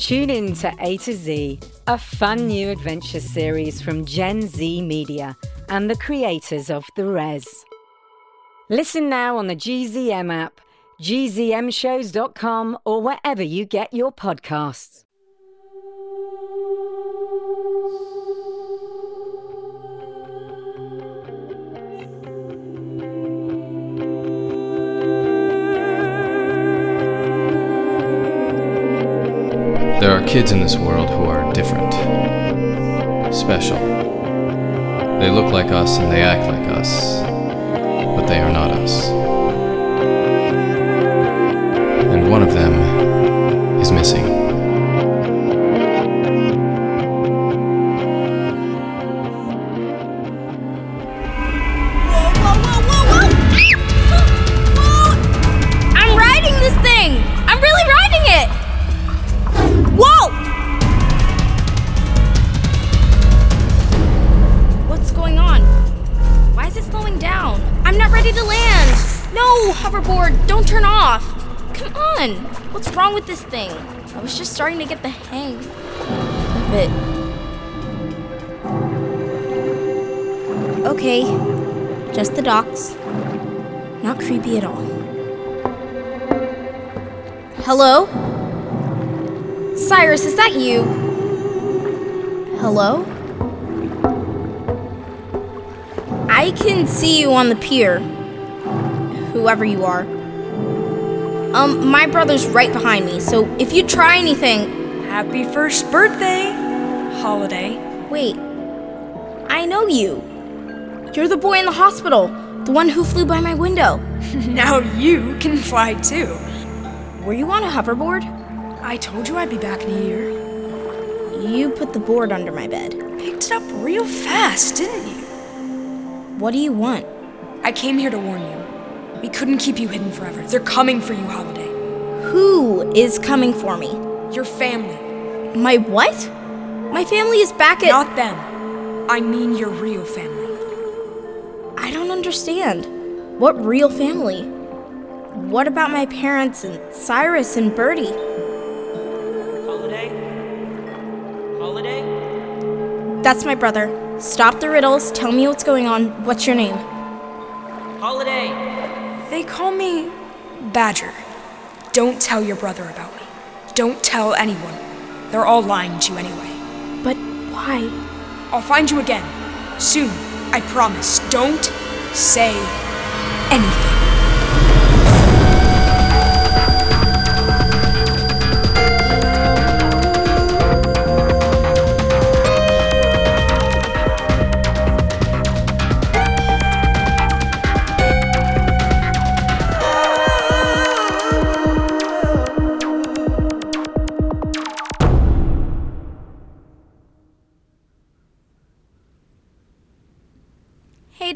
Tune in to A to Z, a fun new adventure series from Gen Z Media and the creators of The Res. Listen now on the GZM app, gzmshows.com, or wherever you get your podcasts. Kids in this world who are different, special. They look like us and they act like us, but they are not us. What's wrong with this thing? I was just starting to get the hang of it. Okay, just the docks. Not creepy at all. Hello? Cyrus, is that you? Hello? I can see you on the pier. Whoever you are. Um, my brother's right behind me, so if you try anything. Happy first birthday, Holiday. Wait. I know you. You're the boy in the hospital, the one who flew by my window. Now you can fly too. Were you on a hoverboard? I told you I'd be back in a year. You put the board under my bed. Picked it up real fast, didn't you? What do you want? I came here to warn you. We couldn't keep you hidden forever. They're coming for you, Holiday. Who is coming for me? Your family. My what? My family is back at. Not them. I mean your real family. I don't understand. What real family? What about my parents and Cyrus and Birdie? Holiday? Holiday? That's my brother. Stop the riddles. Tell me what's going on. What's your name? Holiday! They call me Badger. Don't tell your brother about me. Don't tell anyone. They're all lying to you anyway. But why? I'll find you again. Soon. I promise. Don't say anything.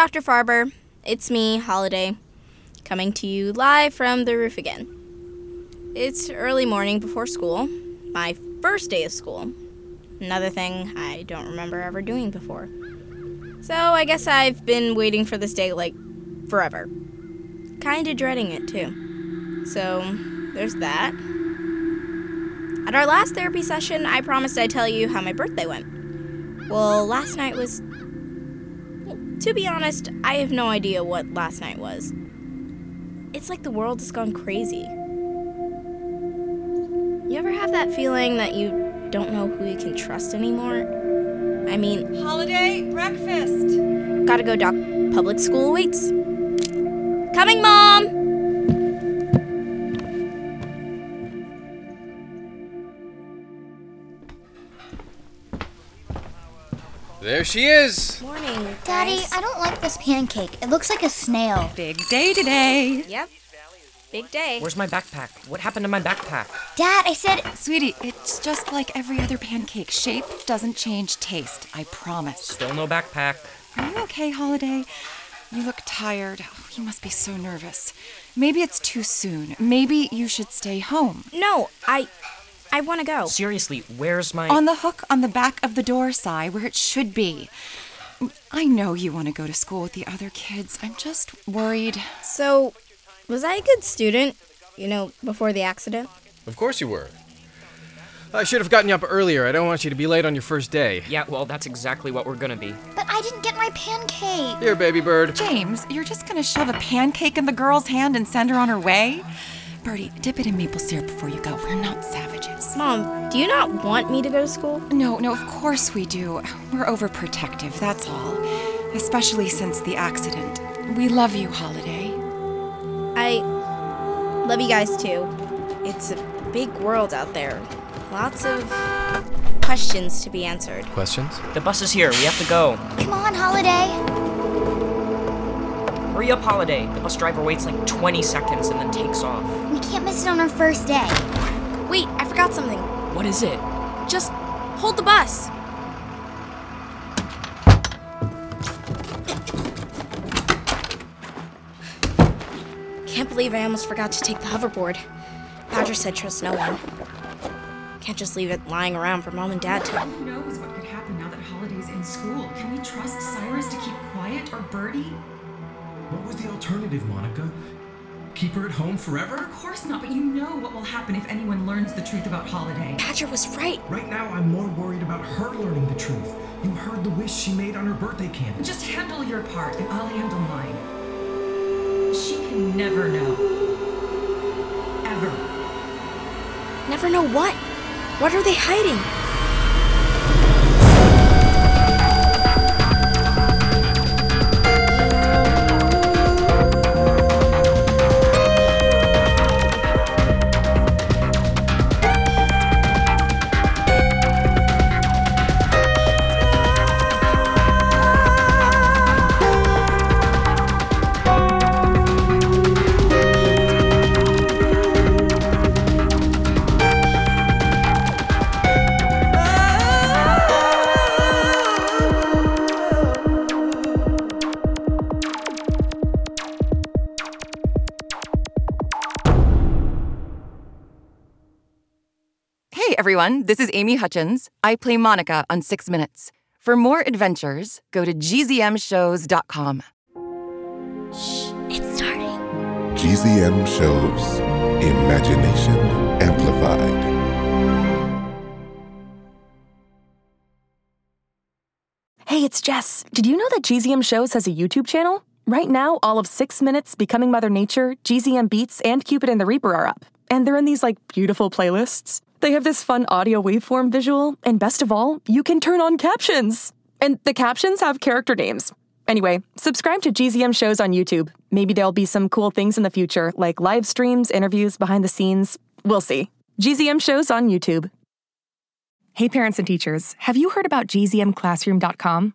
Dr. Farber. It's me, Holiday, coming to you live from the roof again. It's early morning before school, my first day of school. Another thing I don't remember ever doing before. So I guess I've been waiting for this day like forever. Kinda dreading it too. So there's that. At our last therapy session, I promised I'd tell you how my birthday went. Well, last night was to be honest, I have no idea what last night was. It's like the world has gone crazy. You ever have that feeling that you don't know who you can trust anymore? I mean, Holiday breakfast. gotta go, Doc. Public school waits. Coming, Mom! There she is! Morning, Daddy, I don't like this pancake. It looks like a snail. Big day today. Yep. Big day. Where's my backpack? What happened to my backpack? Dad, I said. Sweetie, it's just like every other pancake. Shape doesn't change taste, I promise. Still no backpack. Are you okay, Holiday? You look tired. Oh, you must be so nervous. Maybe it's too soon. Maybe you should stay home. No, I I want to go. Seriously, where's my. On the hook on the back of the door, Cy, where it should be. I know you want to go to school with the other kids. I'm just worried. So, was I a good student? You know, before the accident? Of course you were. I should have gotten you up earlier. I don't want you to be late on your first day. Yeah, well, that's exactly what we're gonna be. But I didn't get my pancake. Here, baby bird. James, you're just gonna shove a pancake in the girl's hand and send her on her way? Birdie, dip it in maple syrup before you go. We're not savages. Mom, do you not want me to go to school? No, no, of course we do. We're overprotective, that's all. Especially since the accident. We love you, Holiday. I love you guys too. It's a big world out there. Lots of questions to be answered. Questions? The bus is here. We have to go. Come on, Holiday. Hurry up, Holiday. The bus driver waits like 20 seconds and then takes off. We can't miss it on our first day. Wait, I forgot something. What is it? Just hold the bus. Can't believe I almost forgot to take the hoverboard. Badger said trust no one. Can't just leave it lying around for mom and dad to. Who knows what could happen now that Holiday's in school? Can we trust Cyrus to keep quiet or Birdie? What was the alternative, Monica? Keep her at home forever? Of course not, but you know what will happen if anyone learns the truth about Holiday. Badger was right. Right now, I'm more worried about her learning the truth. You heard the wish she made on her birthday candle. Just handle your part and I'll handle mine. She can never know. Ever. Never know what. What are they hiding? Everyone, this is Amy Hutchins. I play Monica on Six Minutes. For more adventures, go to gzmshows.com. Shh, it's starting. GZM shows Imagination Amplified. Hey, it's Jess. Did you know that GZM Shows has a YouTube channel? Right now, all of Six Minutes, Becoming Mother Nature, GZM Beats, and Cupid and the Reaper are up. And they're in these, like, beautiful playlists. They have this fun audio waveform visual, and best of all, you can turn on captions. And the captions have character names. Anyway, subscribe to GZM Shows on YouTube. Maybe there'll be some cool things in the future, like live streams, interviews, behind the scenes. We'll see. GZM Shows on YouTube. Hey, parents and teachers, have you heard about gzmclassroom.com?